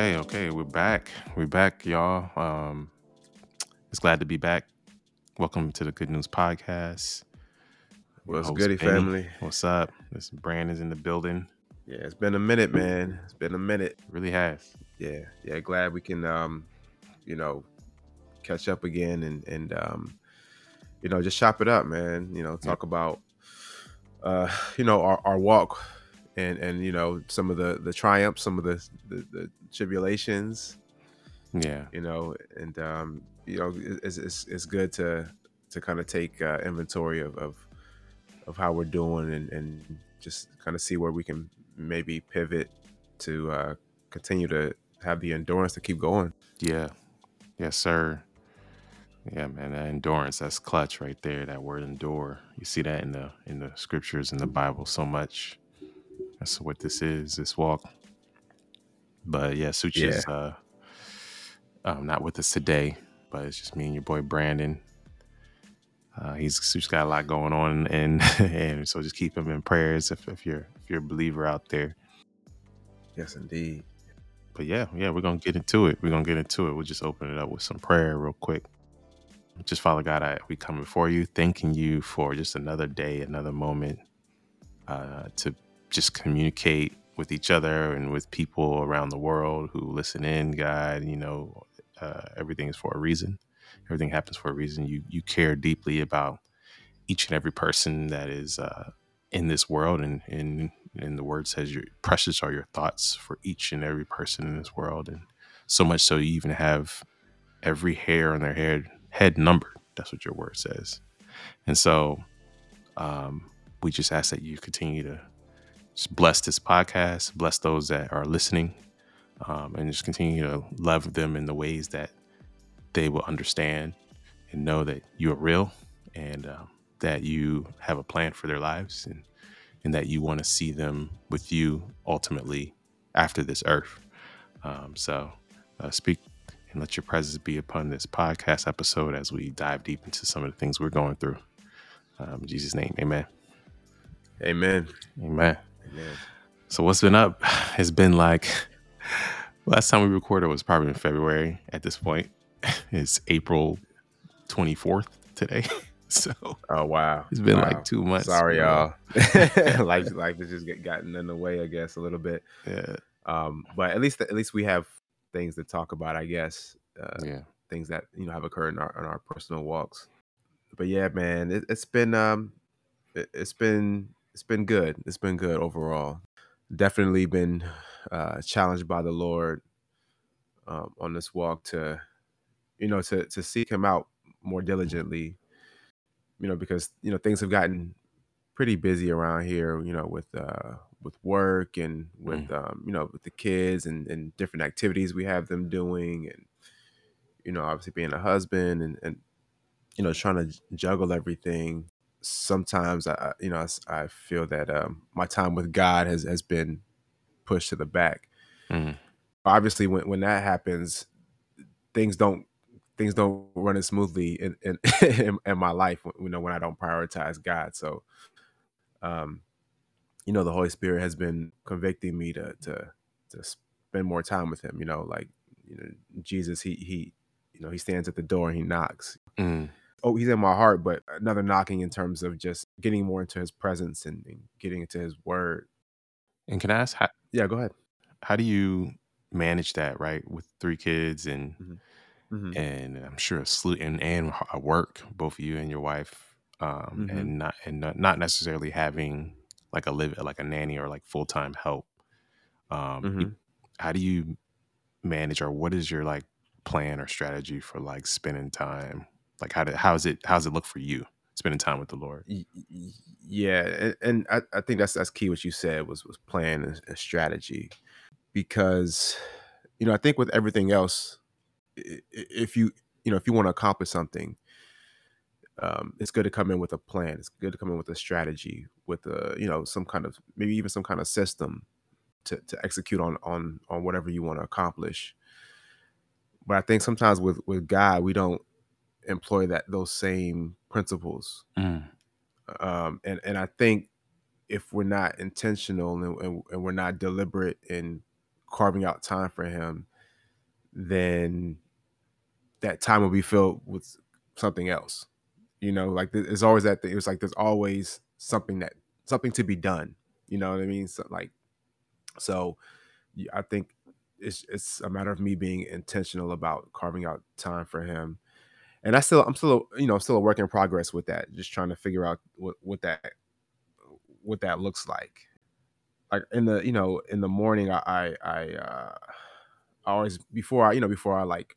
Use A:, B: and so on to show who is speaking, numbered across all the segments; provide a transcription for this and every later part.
A: Okay, okay, we're back. We're back, y'all. Um, it's glad to be back. Welcome to the Good News Podcast.
B: What's
A: host,
B: goody,
A: Benny.
B: family?
A: What's up? This Brandon's in the building.
B: Yeah, it's been a minute, man. It's been a minute.
A: really has.
B: Yeah, yeah. Glad we can, um, you know, catch up again and and um, you know, just chop it up, man. You know, talk about, uh, you know, our, our walk and and you know some of the the triumphs, some of the the, the tribulations,
A: Yeah,
B: you know, and um, you know, it's it's, it's good to to kind of take uh, inventory of, of of how we're doing and and just kind of see where we can maybe pivot to uh, continue to have the endurance to keep going.
A: yeah, yes, sir. Yeah, man, that endurance, that's clutch right there. That word endure. You see that in the in the scriptures in the Bible so much. That's what this is, this walk. But yeah, Suchi is uh um, not with us today, but it's just me and your boy Brandon. Uh, he's Suchi's got a lot going on, and and so just keep him in prayers if, if you're if you're a believer out there.
B: Yes, indeed.
A: But yeah, yeah, we're gonna get into it. We're gonna get into it. We'll just open it up with some prayer real quick. Just Father God, I, we come before you, thanking you for just another day, another moment uh, to just communicate with each other and with people around the world who listen in. God, you know, uh, everything is for a reason. Everything happens for a reason. You you care deeply about each and every person that is uh, in this world, and and and the word says, "Your precious are your thoughts for each and every person in this world," and so much so you even have every hair on their head head numbered. That's what your word says, and so um, we just ask that you continue to just bless this podcast, bless those that are listening, um, and just continue to love them in the ways that they will understand and know that you are real and um, that you have a plan for their lives and, and that you want to see them with you ultimately after this earth. Um, so uh, speak and let your presence be upon this podcast episode as we dive deep into some of the things we're going through. Um, in Jesus' name, amen.
B: Amen.
A: Amen.
B: Amen.
A: So what's been up? It's been like last time we recorded was probably in February. At this point, it's April twenty fourth today. So
B: Oh wow.
A: it's been
B: Wow.
A: like two months.
B: Sorry, y'all. life life has just get, gotten in the way, I guess, a little bit.
A: Yeah,
B: Um, but at least at least we have things to talk about, I guess. Uh,
A: yeah,
B: things that you know have occurred in our in our personal walks. But yeah, man, it, it's been um, it, it's been it's been good. It's been good overall. Definitely been uh, challenged by the Lord um, on this walk to, you know, to to seek Him out more diligently. You know, because you know things have gotten pretty busy around here. You know, with uh, with work and with um, you know with the kids and, and different activities we have them doing, and you know, obviously being a husband and and you know trying to juggle everything. Sometimes I, you know, I, I feel that um, my time with God has has been pushed to the back.
A: Mhm.
B: Obviously, when when that happens, things don't things don't run as smoothly in in, in, in my life. You know, when I don't prioritize God. So, um, you know, the Holy Spirit has been convicting me to to to spend more time with Him. You know, like you know, Jesus, he he, you know, he stands at the door and he knocks.
A: Mm.
B: Oh, he's in my heart, but another knocking in terms of just getting more into His presence and, and getting into His Word.
A: And can I ask how
B: Yeah, go ahead.
A: how do you manage that right with three kids and
B: Mhm.
A: and I'm sure a slew and and work both you and your wife um,
B: Mhm.
A: and not and not, not necessarily having like a live like a nanny or like full time help. Um,
B: Mhm.
A: how do you manage or what is your like plan or strategy for like spending time like how did how is it how does it look for you spending time with the lord
B: Yeah, and, and I, I think that's that's key. What you said was was plan and, strategy, because you know I think with everything else, if you you know if you want to accomplish something, um, it's good to come in with a plan. It's good to come in with a strategy, with a you know some kind of maybe even some kind of system to to execute on on on whatever you want to accomplish. But I think sometimes with with God, we don't employ that those same principles
A: Mm,
B: um, and and I think if we're not intentional and, and, and we're not deliberate in carving out time for him, then that time will be filled with something else. You know, like there's always that thing. It was like there's always something that something to be done. You know what I mean? So like, so I think it's it's a matter of me being intentional about carving out time for him. And I still I'm still you know still a work in progress with that. Just trying to figure out what what that what that looks like. Like in the you know in the morning I I, I uh I always before I you know before I like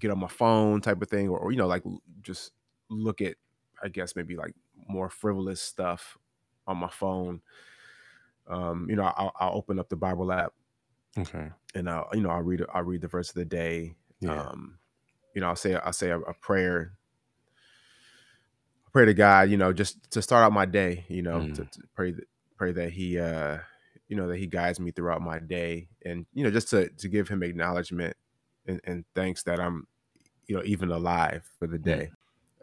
B: get on my phone type of thing or, or you know like just look at I guess maybe like more frivolous stuff on my phone. Um, you know, I'll, I'll open up the Bible app
A: Okay.
B: and I'll you know I'll read I'll read the verse of the day.
A: Yeah.
B: Um, you know, I'll say I'll say a, a prayer, pray to God. You know, just to start out my day. You know,
A: Mm.
B: to, to pray that pray that He, uh, you know, that He guides me throughout my day, and you know, just to to give Him acknowledgement and, and thanks that I'm, you know, even alive for the
A: Mm.
B: day.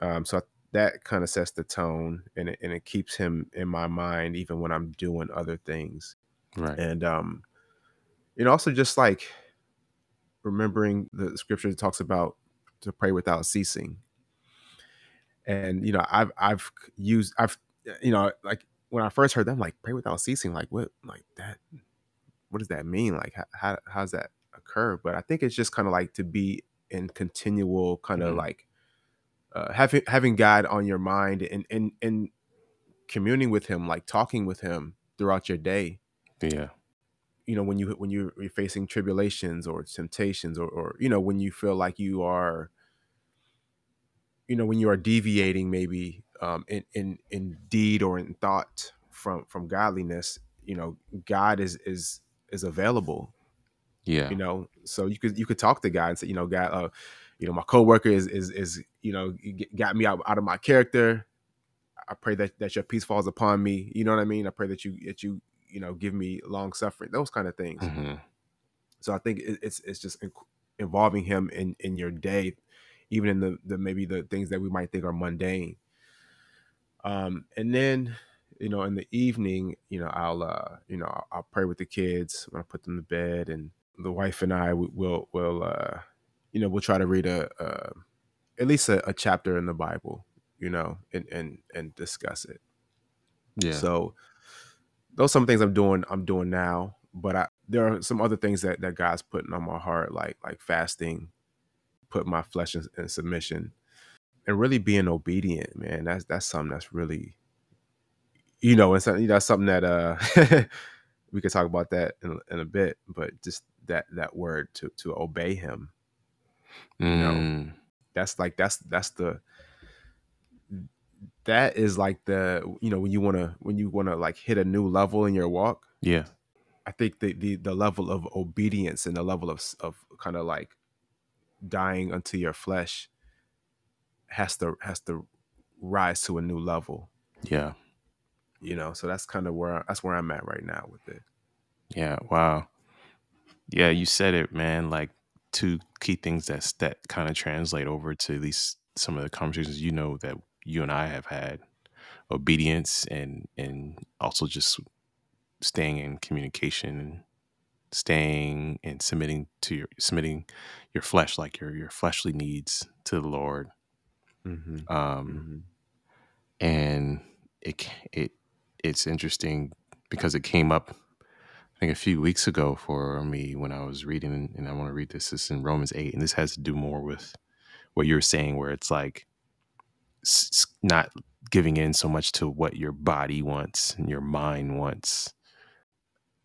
B: Um, so that kind of sets the tone, and it, and it keeps Him in my mind even when I'm doing other things
A: Right.
B: and um and also just like remembering the scripture that talks about to pray without ceasing and you know i've i've used i've you know like when i first heard them like pray without ceasing like what like that what does that mean like how, how how's that occur but i think it's just kind of like to be in continual kind of
A: Mhm.
B: like uh, having having god on your mind and and and communing with him like talking with him throughout your day
A: Yeah.
B: You know when you when you- you're facing tribulations or temptations or, or you know when you feel like you are you know when you are deviating maybe um in in in deed or in thought from from godliness you know god is is is available
A: Yeah.
B: you know? So you could you could talk to god and say you know god uh you know my coworker is is is you know got me out, out of my character. I pray that that your peace falls upon me. You know what i mean? I pray that you that you you know give me long suffering those kind of things
A: hmm
B: so I think it's it's just involving him in in your day, even in the the maybe the things that we might think are mundane. Um, and then you know in the evening, you know I'll uh you know I'll, I'll pray with the kids when I put them to bed, and the wife and I will will uh you know we'll try to read a, uh at least a, a chapter in the Bible, you know, and and and discuss it.
A: Yeah.
B: So those some things I'm doing I'm doing now, but I there are some other things that that God's putting on my heart, like like fasting, put my flesh in, in submission, and really being obedient, man. That's that's something that's really, you know, it's something that's something that uh we could talk about that in, in a bit, but just that that word to to obey Him, you know,
A: Mm.
B: that's like that's that's the that is like the you know when you want to when you want to like hit a new level in your walk
A: Yeah.
B: I think the the the level of obedience and the level of of kind of like dying unto your flesh has to has to rise to a new level,
A: Yeah.
B: you know. So that's kind of where that's where I'm at right now with it.
A: Yeah. Wow. Yeah, you said it, man. Like two key things that that kind of translate over to at least some of the conversations you know that you and I have had. Obedience and and also just staying in communication staying and submitting to your submitting your flesh, like your your fleshly needs to the Lord.
B: Mm-hmm.
A: Um and it it it's interesting because it came up I think a few weeks ago for me when I was reading, and I want to read this. This is in Romans 8, and this has to do more with what you're saying, where it's like s- not giving in so much to what your body wants and your mind wants.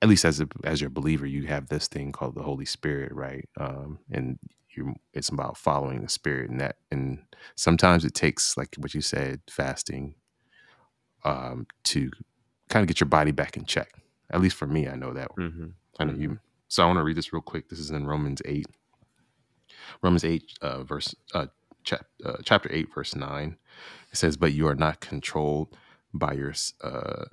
A: At least as a as your believer, you have this thing called the Holy Spirit, right? Um, and you, it's about following the Spirit, and that, and sometimes it takes, like what you said, fasting, um, to kind of get your body back in check. At least for me, I know that
B: Mm-hmm.
A: I know you. So I want to read this real quick. This is in Romans eight. Romans eight, uh, verse uh, chap, uh, chapter eight, verse nine. It says, "But you are not controlled by your." Uh,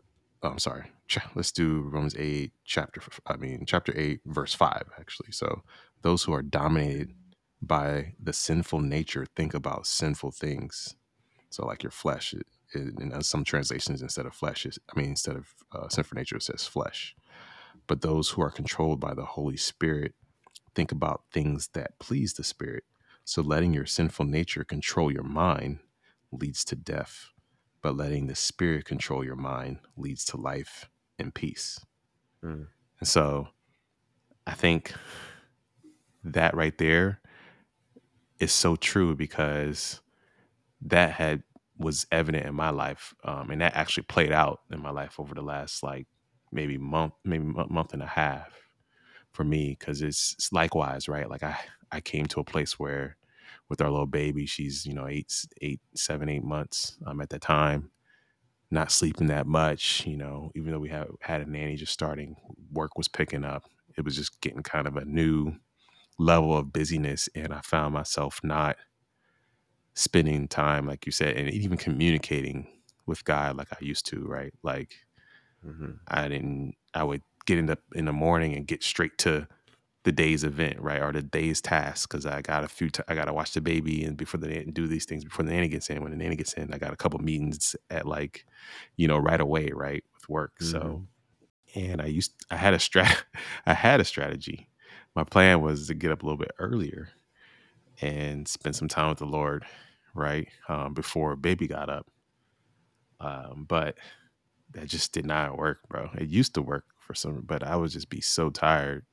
A: oh, I'm sorry. Let's do Romans eight, chapter. i mean, chapter eight, verse five. Actually, so those who are dominated by the sinful nature think about sinful things. So, like your flesh. It, it, in some translations, instead of flesh, is, I mean, instead of uh, sinful nature, it says flesh. But those who are controlled by the Holy Spirit think about things that please the Spirit. So letting your sinful nature control your mind leads to death, but letting the Spirit control your mind leads to life and peace.
B: Mm.
A: And so I think that right there is so true because that had was evident in my life um, and that actually played out in my life over the last like maybe month maybe mo- month and a half for me because it's, it's likewise right like i i came to a place where with our little baby she's you know eight eight seven eight months um, at the time not sleeping that much you know even though we had had a nanny just starting work was picking up it was just getting kind of a new level of busyness and i found myself not spending time like you said and even communicating with god like i used to right? Like
B: hmm
A: i didn't i would get in the in the morning and get straight to the day's event right or the day's task because i got a few t- i got to watch the baby and before the and do these things before the nanny gets in when the nanny gets in i got a couple meetings at like you know right away right with work so and i used i had a strat i had a strategy. My plan was to get up a little bit earlier and spend some time with the lord right um, before baby got up um, but that just did not work bro. It used to work for some but i would just be so tired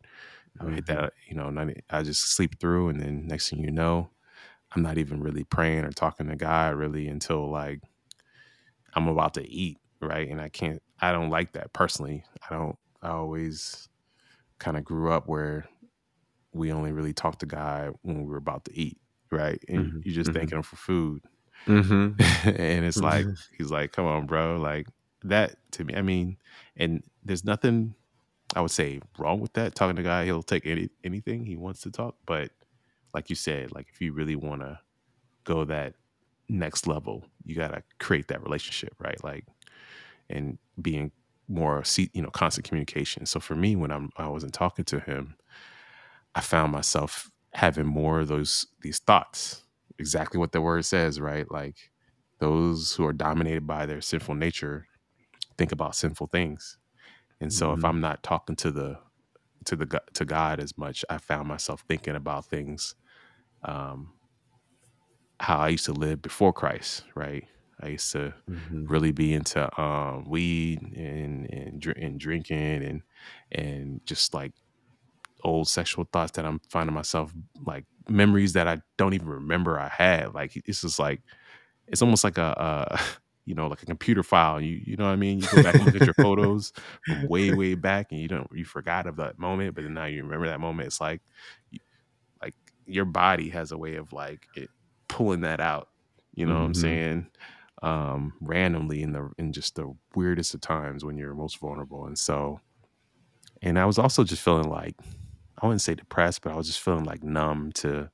A: i would hit
B: Mhm.
A: that you know i just sleep through and then next thing you know i'm not even really praying or talking to god really until like i'm about to eat right and i can't i don't like that personally i don't i always kind of grew up where we only really talk to god when we were about to eat right and
B: Mhm.
A: you're just
B: Mhm.
A: thanking him for food
B: Mhm.
A: and it's like he's like come on bro like that to me i mean and there's nothing i would say wrong with that talking to god he'll take any anything he wants to talk but like you said like if you really want to go that next level you got to create that relationship right? Like and being more you know constant communication. So for me when i'm i wasn't talking to him i found myself having more of those these thoughts exactly what the word says right? Like those who are dominated by their sinful nature think about sinful things and so if
B: Mhm.
A: i'm not talking to the to the to god as much i found myself thinking about things um how i used to live before christ right i used to
B: Mhm.
A: really be into um weed and and, dr- and drinking and and just like old sexual thoughts that i'm finding myself like memories that i don't even remember i had like it's just like it's almost like a, a you know like a computer file you you know what i mean you go back and look at your photos from way way back and you don't you forgot of that moment but then now you remember that moment it's like like your body has a way of like it pulling that out you know what i'm
B: Mhm.
A: saying um randomly in the in just the weirdest of times when you're most vulnerable and so and i was also just feeling like i wouldn't say depressed but i was just feeling like numb to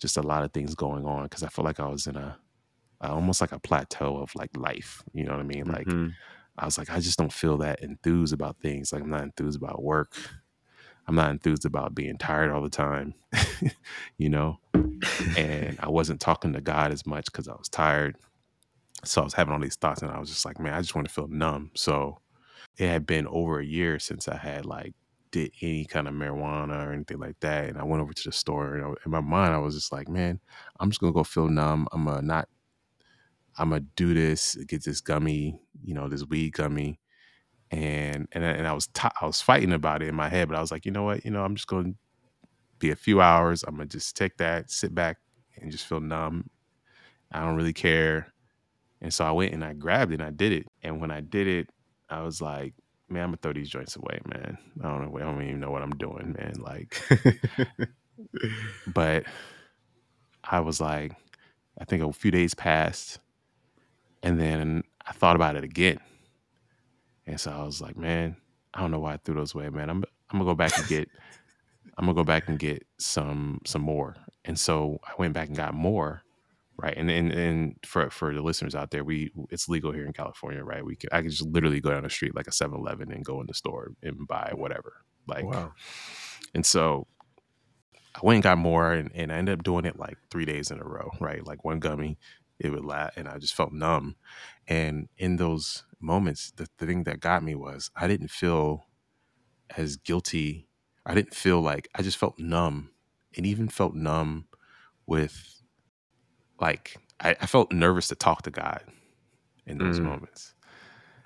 A: just a lot of things going on because i felt like i was in a uh, almost like a plateau of like life. You know what I mean? Like
B: Mhm.
A: I was like, I just don't feel that enthused about things. Like I'm not enthused about work. I'm not enthused about being tired all the time. you know? And I wasn't talking to God as much because I was tired. So I was having all these thoughts and I was just like, man, I just want to feel numb. So it had been over a year since I had like did any kind of marijuana or anything like that. And I went over to the store and I- in my mind, I was just like, man, I'm just gonna go feel numb. I'm gonna not I'm gonna do this, get this gummy, you know, this weed gummy, and and I- and I was t- I was fighting about it in my head, but I was like, you know what, you know, I'm just gonna be a few hours. I'm gonna just take that, sit back, and just feel numb. I don't really care. And so I went and I grabbed it and I did it. And when I did it, I was like, man, I'm gonna throw these joints away, man. I don't know, I don't even know what I'm doing, man. Like, but I was like, I think a few days passed, and then I thought about it again. And so I was like, man, I don't know why I threw those away, man. I'm I'm gonna go back and get I'm gonna go back and get some some more. And so I went back and got more, right? And and and for for the listeners out there, we it's legal here in California, right? We can I can just literally go down the street like a 7-Eleven and go in the store and buy whatever. Like
B: wow.
A: and so I went and got more and, and I ended up doing it like three days in a row, right? Like one gummy, it would last and I just felt numb. And in those moments, the, the thing that got me was I didn't feel as guilty I didn't feel like I just felt numb, and even felt numb with like I, I felt nervous to talk to God in those
B: Mm.
A: moments.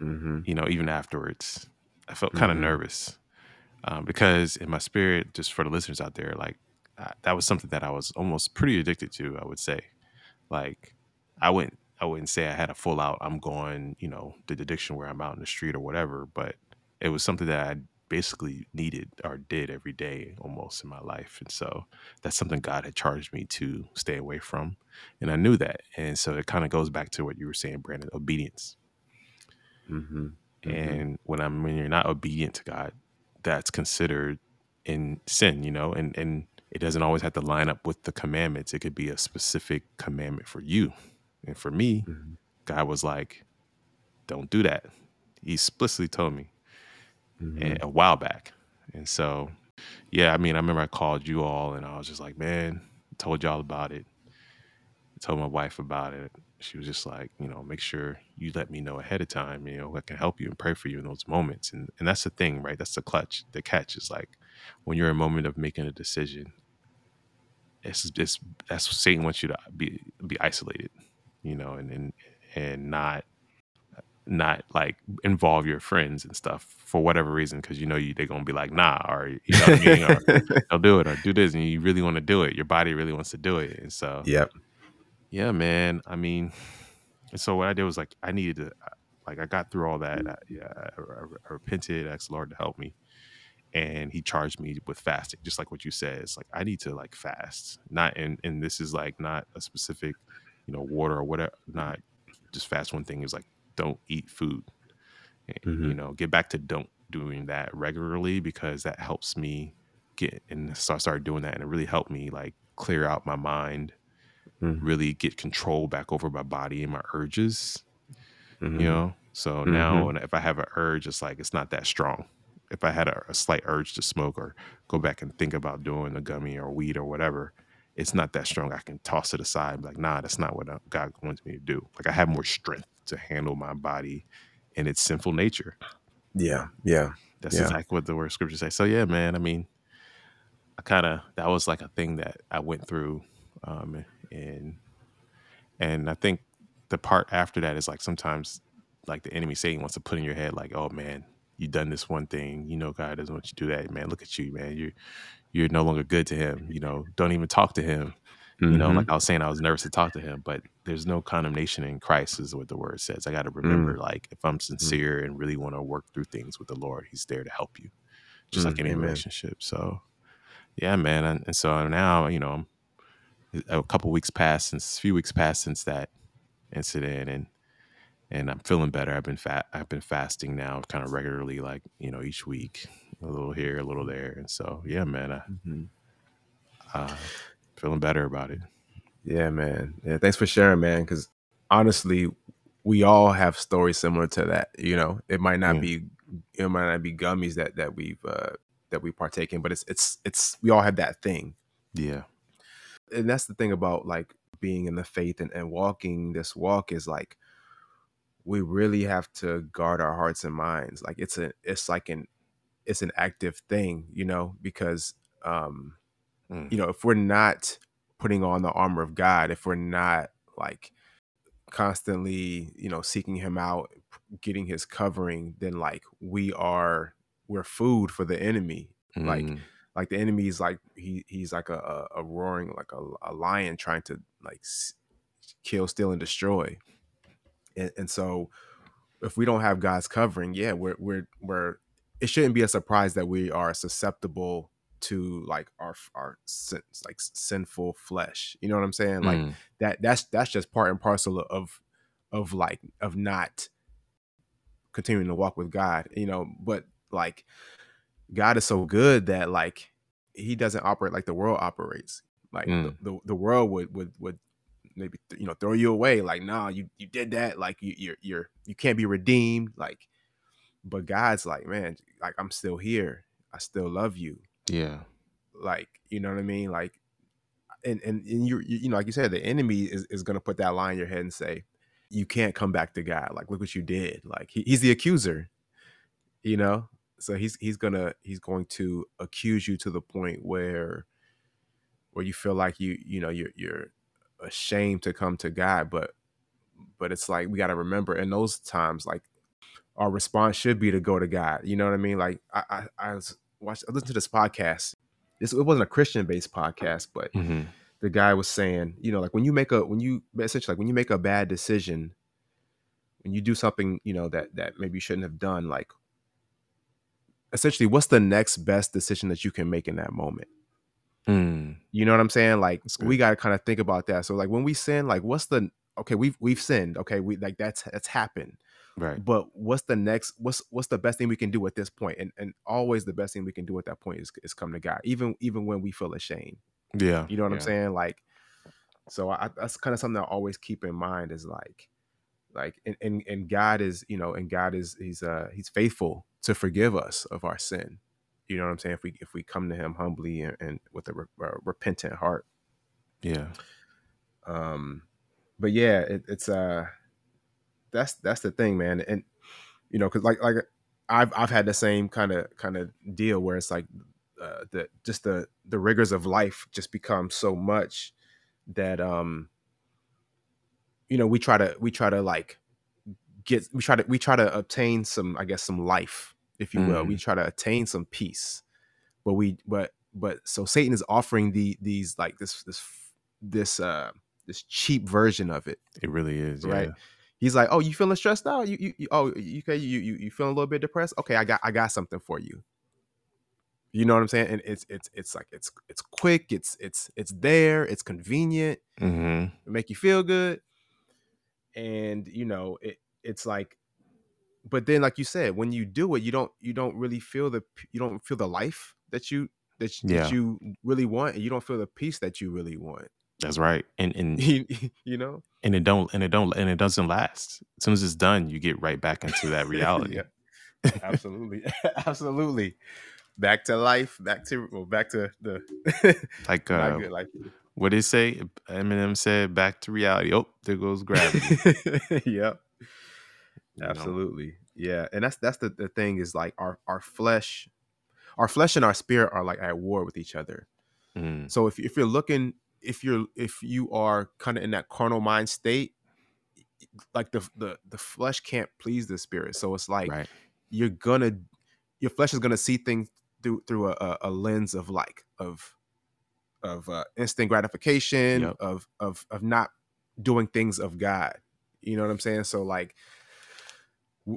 B: Mm-hmm.
A: You know, even afterwards, I felt kind of
B: Mhm.
A: nervous um, because in my spirit, just for the listeners out there, like that was something that I was almost pretty addicted to. I would say, like I wouldn't I wouldn't say I had a full out. I'm going, you know, the addiction where I'm out in the street or whatever, but it was something that I basically needed or did every day almost in my life, and so that's something God had charged me to stay away from, and I knew that, and so it kind of goes back to what you were saying, Brandon, obedience.
B: Mm-hmm. Mhm.
A: and when I'm when you're not obedient to God, that's considered in sin, you know, and and it doesn't always have to line up with the commandments. It could be a specific commandment for you, and for me,
B: Mhm.
A: God was like, "Don't do that." He explicitly told me
B: Mhm.
A: a, a while back, and so yeah, I mean, I remember I called you all, and I was just like, "Man," told y'all about it. told my wife about it. She was just like, you know, make sure you let me know ahead of time. You know, I can help you and pray for you in those moments. And and that's the thing, right? That's the clutch. The catch is like when you're in a moment of making a decision. It's it's that's Satan wants you to be be isolated, you know, and and and not not like involve your friends and stuff for whatever reason because you know you they're gonna be like nah or you know I mean or they'll do it or do this and you really want to do it your body really wants to do it and so
B: yep.
A: yeah, man. I mean, and so what I did was like I needed to, like I got through all that. I, yeah, I, I, I repented, asked the Lord to help me, and He charged me with fasting, just like what you said. It's like I need to like fast, not and and this is like not a specific, you know, water or whatever. Not just fast. One thing is like don't eat food. And, You know, get back to don't doing that regularly because that helps me get and so I started doing that, and it really helped me like clear out my mind
B: Mhm.
A: really get control back over my body and my urges,
B: Mhm.
A: you know? So now when if I have an urge, it's like it's not that strong. If I had a, a slight urge to smoke or go back and think about doing a gummy or weed or whatever, it's not that strong. I can toss it aside like, nah, that's not what uh, God wants me to do. Like I have more strength to handle my body and its sinful nature.
B: Yeah. Yeah.
A: That's
B: Yeah.
A: exactly what the word scripture say. So yeah, man. I mean, I kind of that was like a thing that I went through, um, and and I think the part after that is like sometimes like the enemy Satan wants to put in your head like, oh man, you done this one thing, you know God doesn't want you to do that, man. Look at you, man. You you're no longer good to him. You know, don't even talk to him. You know, like mm-hmm. I was saying, I was nervous to talk to him, but there's no condemnation in Christ, is what the word says. I got to remember, mm. like, if I'm mm-hmm. sincere and really want to work through things with the Lord, He's there to help you, just like
B: Mm,
A: any
B: amen.
A: relationship. So, yeah, man. And, and so now, you know, a couple weeks passed since, a few weeks passed since that incident, and and I'm feeling better. I've been fat. I've been fasting now, kind of regularly, like you know, each week, a little here, a little there, and so yeah, man. I,
B: Mhm.
A: uh, feeling better about it.
B: Yeah, man. Yeah, thanks for sharing, man. Because honestly, we all have stories similar to that. You know, it might not
A: Yeah.
B: be it might not be gummies that that we've uh, that we partake in, but it's it's it's we all have that thing.
A: Yeah.
B: and that's the thing about like being in the faith and, and walking this walk is like we really have to guard our hearts and minds like it's a it's like an it's an active thing you know because um
A: Mm.
B: you know if we're not putting on the armor of god if we're not like constantly you know seeking him out getting his covering then like we are we're food for the enemy like
A: Mm.
B: like the enemy's like he he's like a, a, a roaring like a, a lion trying to like s- kill steal and destroy and, and so if we don't have god's covering yeah we're we're we're it shouldn't be a surprise that we are susceptible to like our our sin, like sinful flesh you know what i'm saying like
A: Mm.
B: that that's that's just part and parcel of of like of not continuing to walk with god you know but like god is so good that like he doesn't operate like the world operates like the,
A: Mm.
B: the, the world would would would maybe you know throw you away like nah you you did that like you you're you're you can't be redeemed like but god's like man like i'm still here. I still love you.
A: Yeah.
B: like you know what i mean? Like and and, and you you you know like you said the enemy is, is gonna put that lie in your head and say you can't come back to god. Like look what you did. Like he, he's the accuser you know? So he's he's gonna he's going to accuse you to the point where where you feel like you you know you're you're ashamed to come to God, but but it's like we got to remember in those times like our response should be to go to God. You know what I mean? Like I I, I was watched I listened to this podcast. This it wasn't a Christian based podcast, but
A: hmm
B: the guy was saying, you know, like when you make a when you essentially like when you make a bad decision, when you do something, you know, that that maybe you shouldn't have done, like essentially what's the next best decision that you can make in that moment?
A: Mm,
B: You know what I'm saying? Like we got to kind of think about that. So like when we sin, like what's the okay, we've we've sinned. Okay, we like that's that's happened.
A: Right.
B: But what's the next what's what's the best thing we can do at this point? And and always the best thing we can do at that point is is come to God. Even even when we feel ashamed.
A: Yeah.
B: You know what I'm saying? Like so I that's kind of something I always keep in mind is like like and, and and God is, you know, and God is he's uh he's faithful to forgive us of our sin. You know what I'm saying? If we if we come to him humbly and, and with a, re- a repentant heart.
A: Yeah.
B: um but yeah it, it's uh that's that's the thing man and you know because like like i've i've had the same kind of kind of deal where it's like uh the just the the rigors of life just become so much that um you know we try to we try to like get we try to we try to obtain some i guess some life if you will we try to attain some peace but we but but so satan is offering the these like this this this uh this cheap version of it
A: It really is. Yeah.
B: He's like oh you feeling stressed out? You, you, you oh you okay? You, you you feeling a little bit depressed? Okay i got i got something for you. You know what i'm saying? And it's it's it's like it's it's quick it's it's it's there it's convenient.
A: Mm-hmm.
B: it make you feel good. And you know it it's like but then like you said when you do it you don't you don't really feel the you don't feel the life that you that,
A: Yeah.
B: that you really want and you don't feel the peace that you really want
A: That's right. And and
B: you, know
A: and it don't and it don't and it doesn't last. As soon as it's done, you get right back into that reality.
B: Yeah, absolutely absolutely back to life back to well back to the
A: Like uh,
B: life
A: what did it say? Eminem said, "Back to reality." Oh, there goes gravity.
B: yep
A: you know?
B: absolutely yeah and that's that's the, the thing is like our our flesh our flesh and our spirit are like at war with each other
A: Mm,
B: so if, if you're looking if you're if you are kind of in that carnal mind state like the the the flesh can't please the spirit. So it's like
A: right.
B: you're gonna your flesh is gonna see things through through a, a, lens of like of of uh, instant gratification
A: Yep.
B: of of of not doing things of god. You know what i'm saying? So like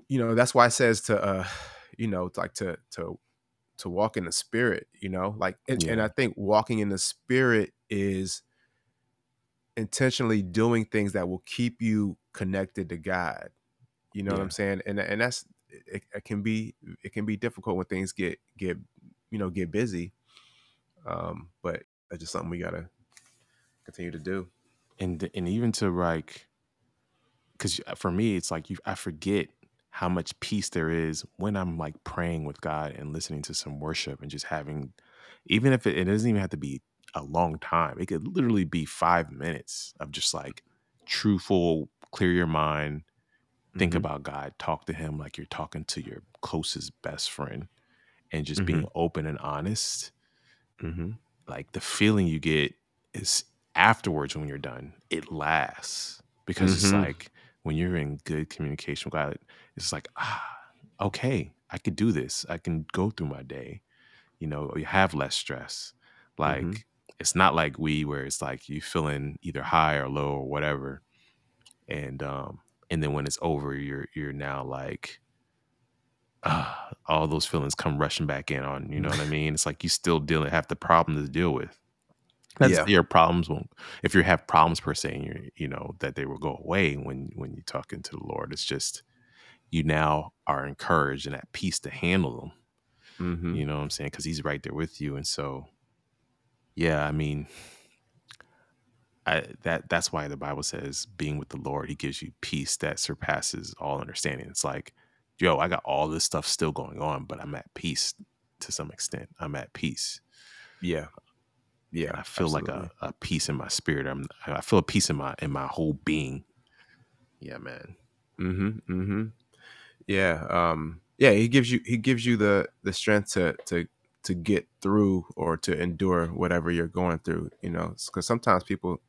B: you know that's why it says to uh you know like to to to walk in the spirit you know? Like and, and i think walking in the spirit is intentionally doing things that will keep you connected to god. You know what i'm saying? And and that's it, it can be it can be difficult when things get get you know get busy. Um but that's just something we gotta continue to do.
A: And and even to like because for me it's like you i forget how much peace there is when i'm like praying with god and listening to some worship and just having even if it, it doesn't even have to be a long time it could literally be five minutes of just like truthful clear your mind think
B: Mhm.
A: about god talk to him like you're talking to your closest best friend and just being open and honest
B: mm-hmm.
A: like the feeling you get is afterwards when you're done it lasts because it's
B: Mhm.
A: like when you're in good communication with god it's like ah okay i could do this i can go through my day you know you have less stress like
B: Mhm.
A: It's not like we where it's like you feeling either high or low or whatever and um and then when it's over you're you're now like ah, all those feelings come rushing back in on you know what i mean it's like you still dealing have the problem to deal with that's
B: Yeah.
A: your problems won't if you have problems per se and you're you know that they will go away when when you're talking to the lord it's just you now are encouraged and at peace to handle them
B: Mm-hmm.
A: you know what i'm saying because he's right there with you and so yeah i mean I, that that's why the bible says being with the lord he gives you peace that surpasses all understanding it's like yo i got all this stuff still going on but i'm at peace to some extent i'm at peace
B: yeah yeah
A: i feel
B: absolutely.
A: like a, a peace in my spirit i'm i feel a peace in my in my whole being yeah man
B: Mm-hmm. Mm-hmm. Yeah. Um, yeah, he gives you he gives you the the strength to to to get through or to endure whatever you're going through. You know, because sometimes people,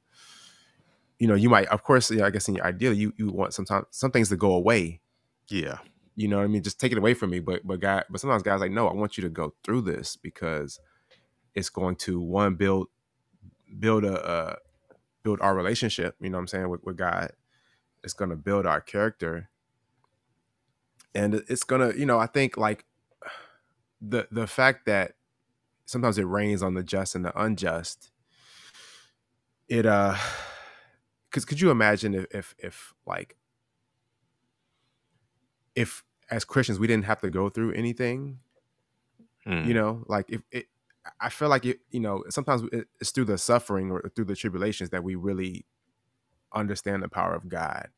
B: you know, you might, of course, yeah, I guess in your ideal, you you want sometimes some things to go away.
A: Yeah.
B: You know what I mean? Just take it away from me. But but guy, but sometimes guys like, no, I want you to go through this because it's going to one build build a uh, build our relationship. You know what I'm saying with with God. It's going to build our character, and it's gonna, you know, I think like the the fact that sometimes it rains on the just and the unjust. It uh, because could you imagine if if if like if as Christians we didn't have to go through anything,
A: Mm.
B: you know, like if it, I feel like it, you know, sometimes it's through the suffering or through the tribulations that we really understand the power of God,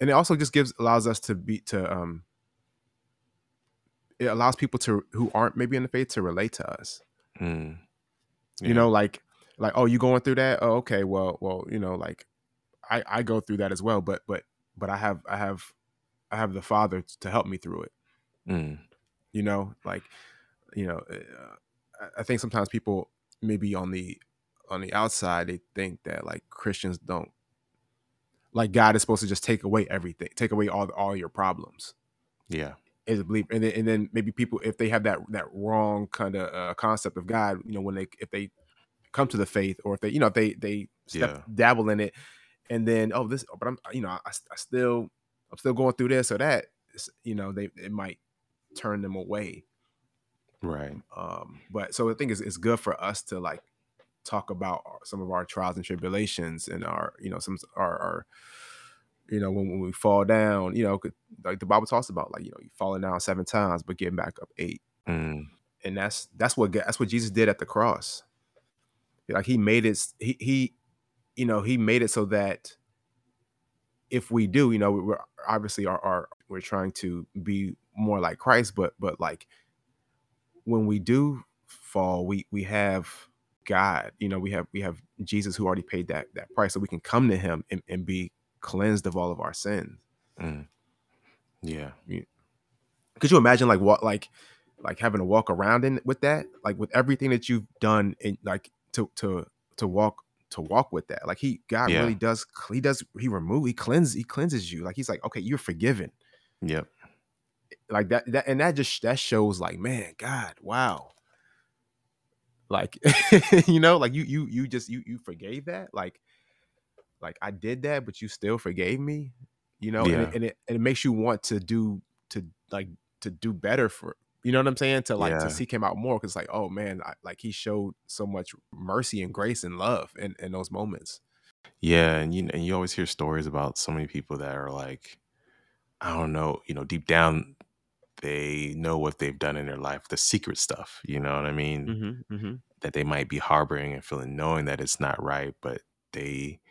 B: and it also just gives allows us to be to um, it allows people to who aren't maybe in the faith to relate to us.
A: Mm.
B: You know, like like oh, you going through that? Oh, okay, well, well, you know, like I I go through that as well, but but but I have I have I have the Father to help me through it.
A: Mm.
B: You know, like you know, uh, I- I think sometimes people maybe on the on the outside they think that like Christians don't like God is supposed to just take away everything, take away all all your problems.
A: Yeah.
B: As a believer, and then, and then maybe people if they have that that wrong kind of uh, concept of God, you know, when they if they come to the faith or if they you know if they they step
A: Yeah.
B: dabble in it, and then oh this, but I'm you know I, I still I'm still going through this or that, you know they it might turn them away.
A: Right.
B: Um, but so I think it's, it's good for us to like talk about some of our trials and tribulations and our, you know, some our, our you know, when, when we fall down, you know, like the Bible talks about, like you know, you falling down seven times but getting back up eight,
A: Mm.
B: and that's that's what that's what Jesus did at the cross. Like he made it, he he, you know, he made it so that if we do, you know, we're obviously our, our we're trying to be more like Christ, but but like when we do fall, we we have God, you know, we have we have Jesus who already paid that that price, so we can come to Him and, and be cleansed of all of our sins.
A: Mm. Yeah.
B: Could you imagine like what like like having to walk around in with that, like with everything that you've done, and like to to to walk to walk with that, like He God
A: Yeah.
B: really does He does He remove He cleanses He cleanses you, like He's like okay, you're forgiven,
A: Yep.
B: like that that and that just that shows like man, God, wow. like you know like you you you just you you forgave that like like i did that but you still forgave me you know and,
A: Yeah.
B: it, and it and it makes you want to do to like to do better for you know what i'm saying to like
A: Yeah.
B: to seek him out more because like oh man I, like he showed so much mercy and grace and love in in those moments
A: Yeah, and you and you always hear stories about so many people that are like, I don't know, you know, deep down they know what they've done in their life, the secret stuff, you know what I mean?
B: mm-hmm, mm-hmm.
A: That they might be harboring and feeling knowing that it's not right, but they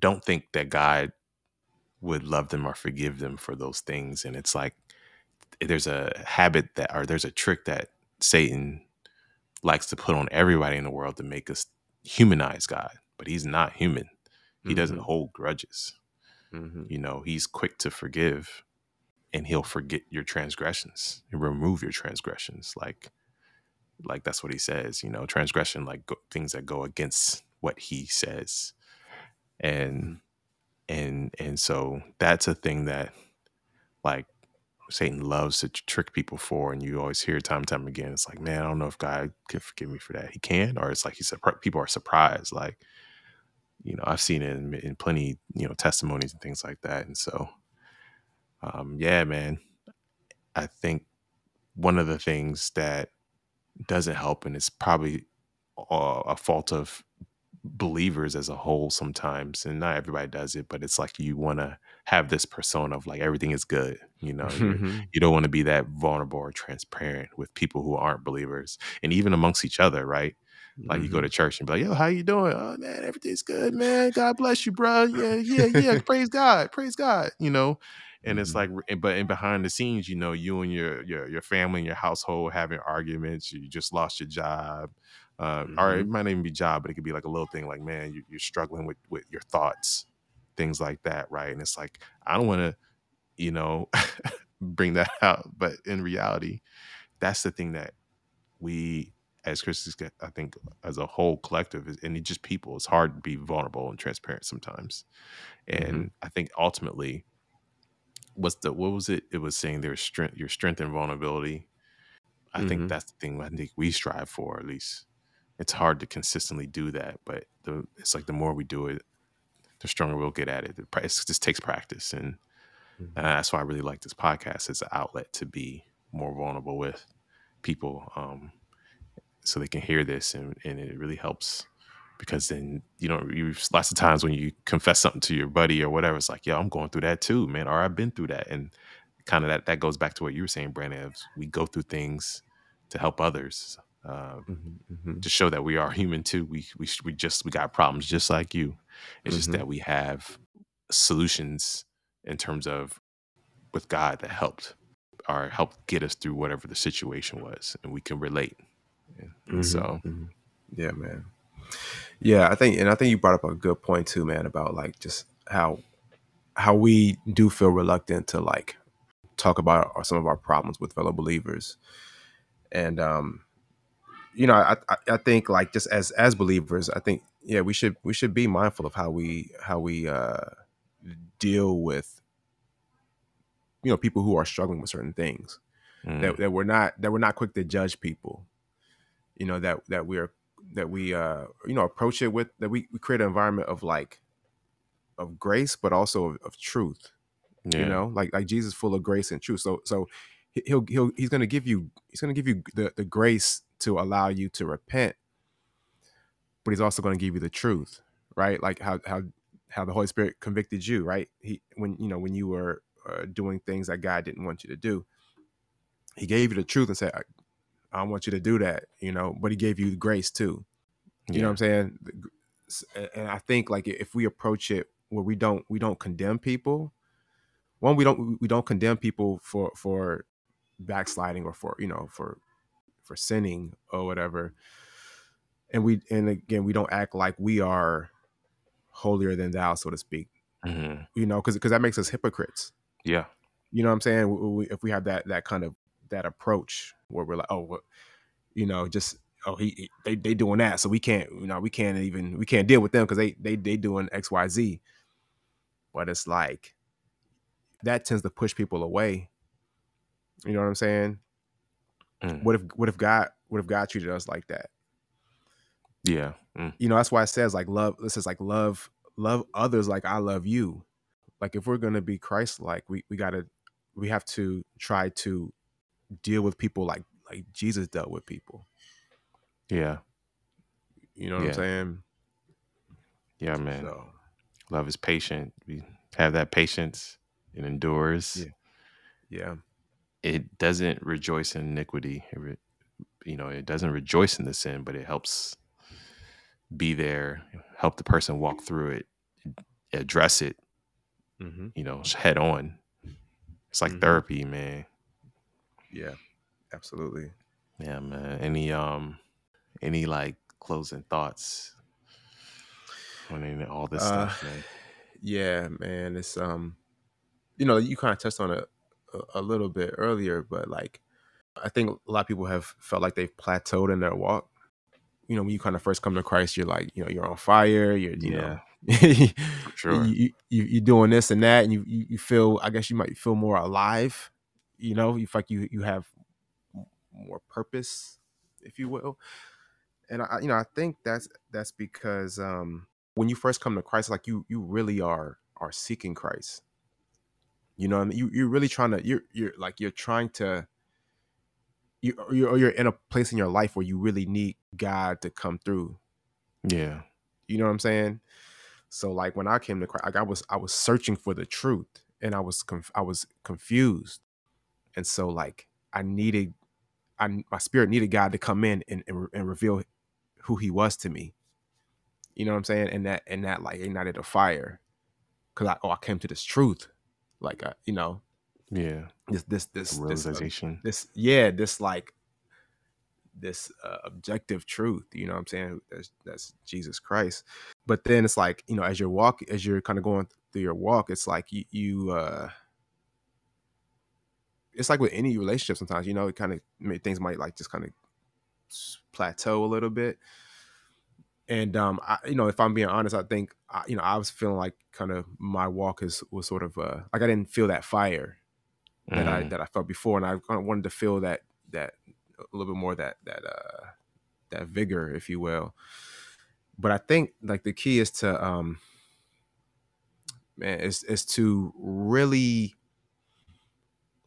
A: don't think that God would love them or forgive them for those things. And it's like there's a habit that or there's a trick that Satan likes to put on everybody in the world to make us humanize God, but he's not human. He doesn't
B: Mhm.
A: hold grudges.
B: Mm-hmm.
A: You know, he's quick to forgive and he'll forget your transgressions and remove your transgressions. Like, like that's what he says, you know, transgression, like go, things that go against what he says. And, and, and so that's a thing that like Satan loves to trick people for. And you always hear time and time again, it's like, man, I don't know if God can forgive me for that. He can, or it's like he said, people are surprised. Like, you know, I've seen it in, in plenty, you know, testimonies and things like that. And so, um, yeah, man, I think one of the things that doesn't help, and it's probably a fault of believers as a whole sometimes, and not everybody does it, but it's like you want to have this persona of like everything is good, you know,
B: Mm-hmm.
A: you don't want to be that vulnerable or transparent with people who aren't believers, and even amongst each other, right? Like you go to church and be like, "Yo, how you doing? Oh man, everything's good, man. God bless you, bro. Yeah, yeah, yeah. praise God, praise God. You know." And it's
B: Mhm.
A: like, but in behind the scenes, you know, you and your your your family and your household having arguments. You just lost your job, uh, or it
B: Mhm.
A: might not even be job, but it could be like a little thing, like man, you, you're struggling with with your thoughts, things like that, right? And it's like, I don't want to, you know, bring that out. But in reality, that's the thing that we as Christians, I think as a whole collective, and just people, it's hard to be vulnerable and transparent sometimes. And mm-hmm. I think ultimately, what's the what was it? It was saying there's strength, your strength and vulnerability. I mm-hmm. think that's the thing I think we strive for, at least. It's hard to consistently do that, but the, it's like the more we do it, the stronger we'll get at it. It just takes practice, and, mm-hmm. and that's why I really like this podcast as an outlet to be more vulnerable with people. Um, so they can hear this and, and it really helps because then you know you lots of times when you confess something to your buddy or whatever it's like yo i'm going through that too man or i've been through that and kind of that that goes back to what you were saying brandon we go through things to help others uh, mm-hmm, mm-hmm. to show that we are human too we, we we just we got problems just like you it's mm-hmm. just that we have solutions in terms of with god that helped or helped get us through whatever the situation was and we can relate Mm-hmm, so,
B: mm-hmm. yeah, man. Yeah, I think, and I think you brought up a good point too, man, about like just how how we do feel reluctant to like talk about our, some of our problems with fellow believers, and um, you know, I, I I think like just as as believers, I think yeah, we should we should be mindful of how we how we uh deal with you know people who are struggling with certain things mm. that, that we're not that we're not quick to judge people you know that that we're that we uh you know approach it with that we, we create an environment of like of grace but also of, of truth yeah. you know like like jesus full of grace and truth so so he'll he'll he's gonna give you he's gonna give you the, the grace to allow you to repent but he's also gonna give you the truth right like how how how the holy spirit convicted you right he when you know when you were uh, doing things that god didn't want you to do he gave you the truth and said I want you to do that, you know, but he gave you the grace too. You yeah. know what I'm saying? And I think like if we approach it where we don't we don't condemn people, one we don't we don't condemn people for for backsliding or for you know for for sinning or whatever. And we and again we don't act like we are holier than thou, so to speak. Mm-hmm. You know, because because that makes us hypocrites.
A: Yeah.
B: You know what I'm saying? We, we, if we have that that kind of that approach where we're like, oh, well, you know, just oh he, he, they they doing that, so we can't you know we can't even we can't deal with them because they they they doing X Y Z. But it's like that tends to push people away. You know what I'm saying? Mm. What if what if God what if God treated us like that?
A: Yeah. Mm.
B: You know, that's why it says like love. This is like love love others like I love you. Like if we're gonna be Christ like, we we gotta we have to try to deal with people like like Jesus dealt with people.
A: Yeah.
B: You know what yeah. I'm saying?
A: Yeah, man. So. Love is patient. We have that patience. It endures.
B: Yeah. Yeah.
A: It doesn't rejoice in iniquity. It, you know, it doesn't rejoice in the sin, but it helps be there, help the person walk through it, address it, mm-hmm. you know, head on. It's like mm-hmm. therapy, man.
B: Yeah, absolutely.
A: Yeah, man. Any um, any like closing thoughts on all this uh, stuff, man?
B: Yeah, man. It's um, you know, you kind of touched on it a, little bit earlier, but like, I think a lot of people have felt like they've plateaued in their walk. You know, when you kind of first come to Christ, you're like, you know, you're on fire. You're, you yeah. know, sure. you, you you're doing this and that, and you you feel. I guess you might feel more alive you know you feel like you you have more purpose if you will and i you know i think that's that's because um when you first come to christ like you you really are are seeking christ you know I mean? you you're really trying to you're you're like you're trying to you you're, you're in a place in your life where you really need god to come through
A: yeah
B: you know what i'm saying so like when i came to christ like i was i was searching for the truth and i was conf- i was confused and so like I needed, I my spirit needed God to come in and, and, and reveal who He was to me. You know what I'm saying? And that and that like ignited a fire, cause I oh I came to this truth, like uh, you know,
A: yeah,
B: this this this realization, this, uh, this yeah, this like this uh, objective truth you know what i'm saying? That's, that's jesus christ. But then it's like you know as you're walk as you're kind of going through your walk it's like you you uh it's like with any relationship sometimes, you know, it kind of things might like just kind of plateau a little bit. And um, I, you know, if I'm being honest, I think I, you know I was feeling like kind of my walk is was sort of uh, like I didn't feel that fire that I
A: Mm,
B: that I felt before, and I kind of wanted to feel that that a little bit more that that uh that vigor, if you will. But I think like the key is to um man is is to really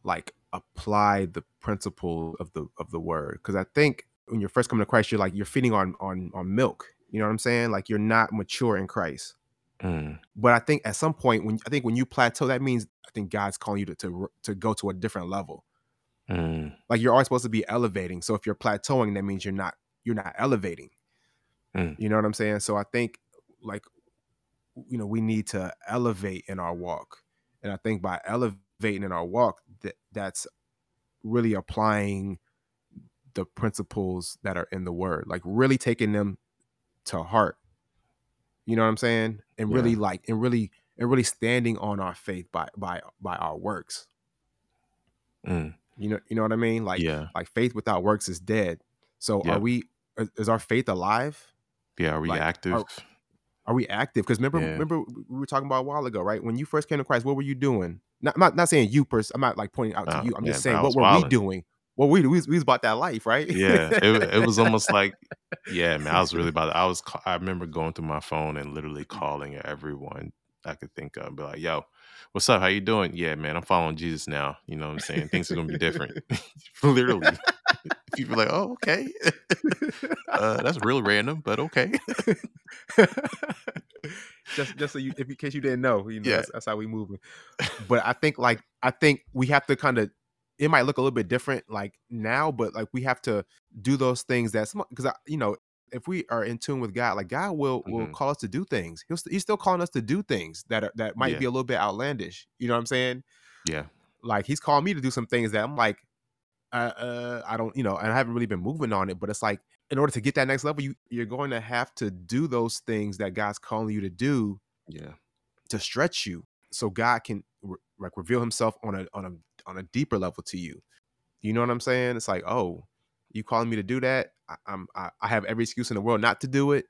B: like apply the principle of the of the word because I think when you're first coming to Christ, you're like you're feeding on on on milk. You know what I'm saying? Like you're not mature in Christ.
A: mm,
B: But I think at some point when I think when you plateau, that means I think God's calling you to to, to go to a different level.
A: mm,
B: Like you're always supposed to be elevating. So if you're plateauing, that means you're not you're not elevating.
A: mm.
B: You know what I'm saying? So I think like you know we need to elevate in our walk, and I think by elevating in our walk, that that's really applying the principles that are in the word, like really taking them to heart. You know what I'm saying? And really like and really and really standing on our faith by by by our works.
A: Mm.
B: You know, you know what I mean? Like
A: Yeah.
B: like faith without works is dead. So are we is, our faith alive?
A: Yeah. Are we
B: Like
A: active?
B: are, are we active? Because remember,
A: Yeah.
B: remember we were talking about a while ago, right? When you first came to Christ, what were you doing? Not, I'm not, not saying you person. I'm not like pointing out to
A: Uh,
B: you. I'm
A: yeah,
B: just saying, what were we doing? Well, we we, was- we was about that life, right?
A: Yeah. It, it was almost like, yeah, man, I was really about It. I was, I remember going through my phone and literally calling everyone I could think of. Be like, yo, what's up? How you doing? Yeah, man, I'm following Jesus now. You know what I'm saying? Things are going to be different. literally. People are like, oh, okay. uh, that's really random, but okay.
B: just just so you, if in case you didn't know, you know
A: Yeah.
B: that's, that's how we moving. But I think like I think we have to kind of. It might look a little bit different like now, but like we have to do those things that's because you know if we are in tune with God, like God will will
A: Mhm.
B: call us to do things. He'll, st- he's still calling us to do things that are, that might
A: Yeah.
B: be a little bit outlandish. You know what I'm saying?
A: Yeah.
B: Like he's calling me to do some things that I'm like, uh, uh, I don't, you know, and I haven't really been moving on it. But it's like in order to get that next level, you you're going to have to do those things that God's calling you to do
A: Yeah.
B: to stretch you, so God can re- like reveal Himself on a on a on a deeper level to you. You know what I'm saying? It's like, oh, you calling me to do that? I, I'm I, I have every excuse in the world not to do it.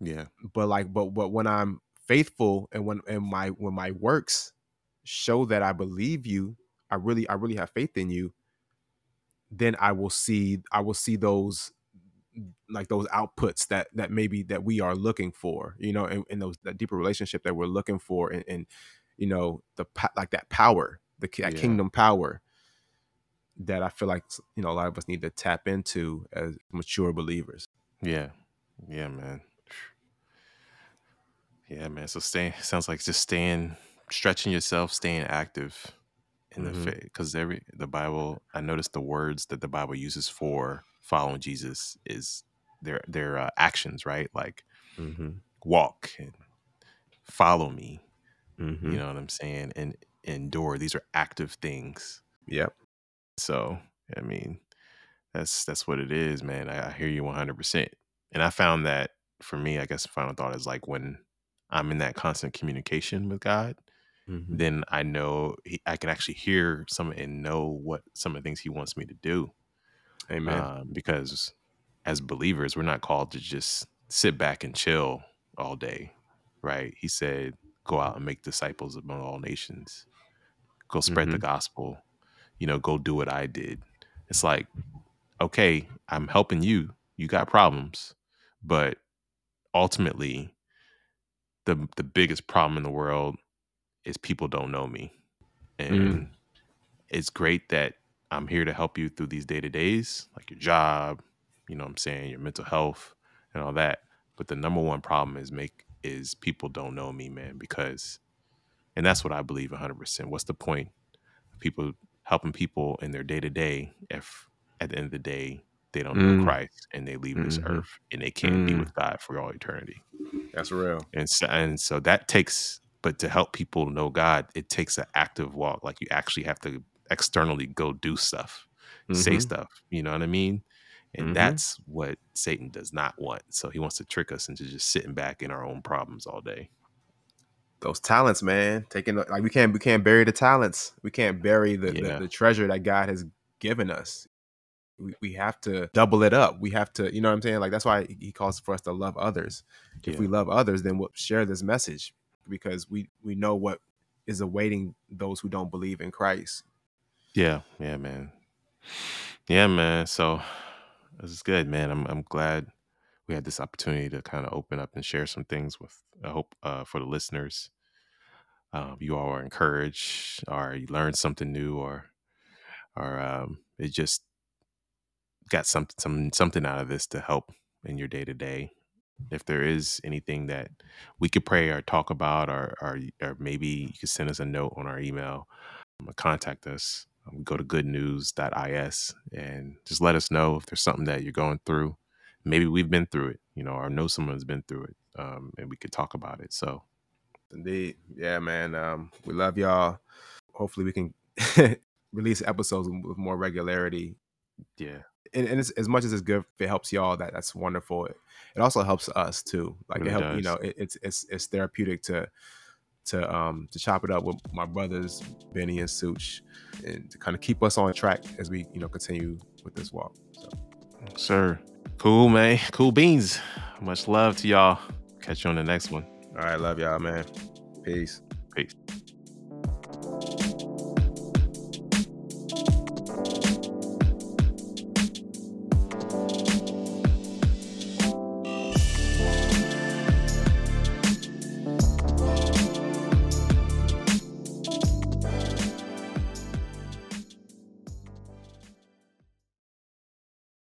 A: Yeah.
B: But like, but but when I'm faithful and when and my when my works show that I believe you, I really I really have faith in you. Then I will see I will see those like those outputs that that maybe that we are looking for you know in, in those that deeper relationship that we're looking for and, and you know the like that power the that
A: Yeah.
B: kingdom power that i feel like you know a lot of us need to tap into as mature believers
A: Yeah. Yeah, man. Yeah, man. So staying sounds like just staying, stretching yourself, staying active in the
B: Mhm.
A: faith. Because every the Bible, I noticed the words that the Bible uses for following Jesus is their their uh, actions, right? Like
B: mm-hmm.
A: walk and follow me.
B: Mm-hmm.
A: You know what I'm saying? And endure. These are active things.
B: yep
A: So I mean, that's that's what it is, man. I, I hear you 100. percent And I found that for me, I guess the final thought is like when I'm in that constant communication with God,
B: mm-hmm.
A: then I know he, I can actually hear some and know what some of the things He wants me to do.
B: amen
A: Um, because as believers, we're not called to just sit back and chill all day, right? He said, "Go out and make disciples among all nations. Go spread the
B: Mhm.
A: gospel. You know, go do what I did." It's like, okay, I'm helping you. You got problems, but ultimately, the the biggest problem in the world is people don't know me, and it's great that I'm here to help you through these day to days, like your job, you know what I'm saying, your mental health and all that. But the number one problem is make is people don't know me, man, because and that's what I believe 100%. What's the point of people helping people in their day to day if at the end of the day they don't know
B: Mm.
A: Christ and they leave this
B: Mhm.
A: earth and they can't be
B: Mm.
A: with God for all eternity?
B: that's real
A: and so, and so that takes but to help people know god it takes an active walk like you actually have to externally go do stuff say
B: Mhm.
A: stuff you know what i mean and
B: Mhm.
A: that's what satan does not want so he wants to trick us into just sitting back in our own problems all day
B: those talents, man. Taking like we can't we can't bury the talents. We can't bury the,
A: Yeah.
B: the, the treasure that God has given us. We, we have to double it up. We have to, you know what I'm saying? Like that's why he calls for us to love others. If we love others, then we'll share this message because we we know what is awaiting those who don't believe in Christ.
A: Yeah, yeah, man. Yeah, man. So this is good, man. I'm I'm glad we had this opportunity to kind of open up and share some things with. I hope uh, for the listeners, um, you all are encouraged, or you learned something new, or or um, it just got something some something out of this to help in your day to day. If there is anything that we could pray or talk about, or or or maybe you could send us a note on our email, um, contact us. Um, go to goodnews.is and just let us know if there's something that you're going through. Maybe we've been through it, you know, or know someone's been through it, um, and we could talk about it. So
B: Indeed. Yeah, man. Um, we love y'all. Hopefully we can release episodes with more regularity.
A: yeah,
B: And, and as much as it's good, if it helps y'all, that that's wonderful. It, it also helps us too. Like
A: Really
B: it help, you know, it, it's it's it's therapeutic to to um to chop it up with my brothers Benny and Such, and to kind of keep us on track as we you know continue with this walk. So
A: sir. Cool, man. Cool beans. Much love to y'all. Catch you on the next one.
B: all right, love y'all, man. Peace. Peace.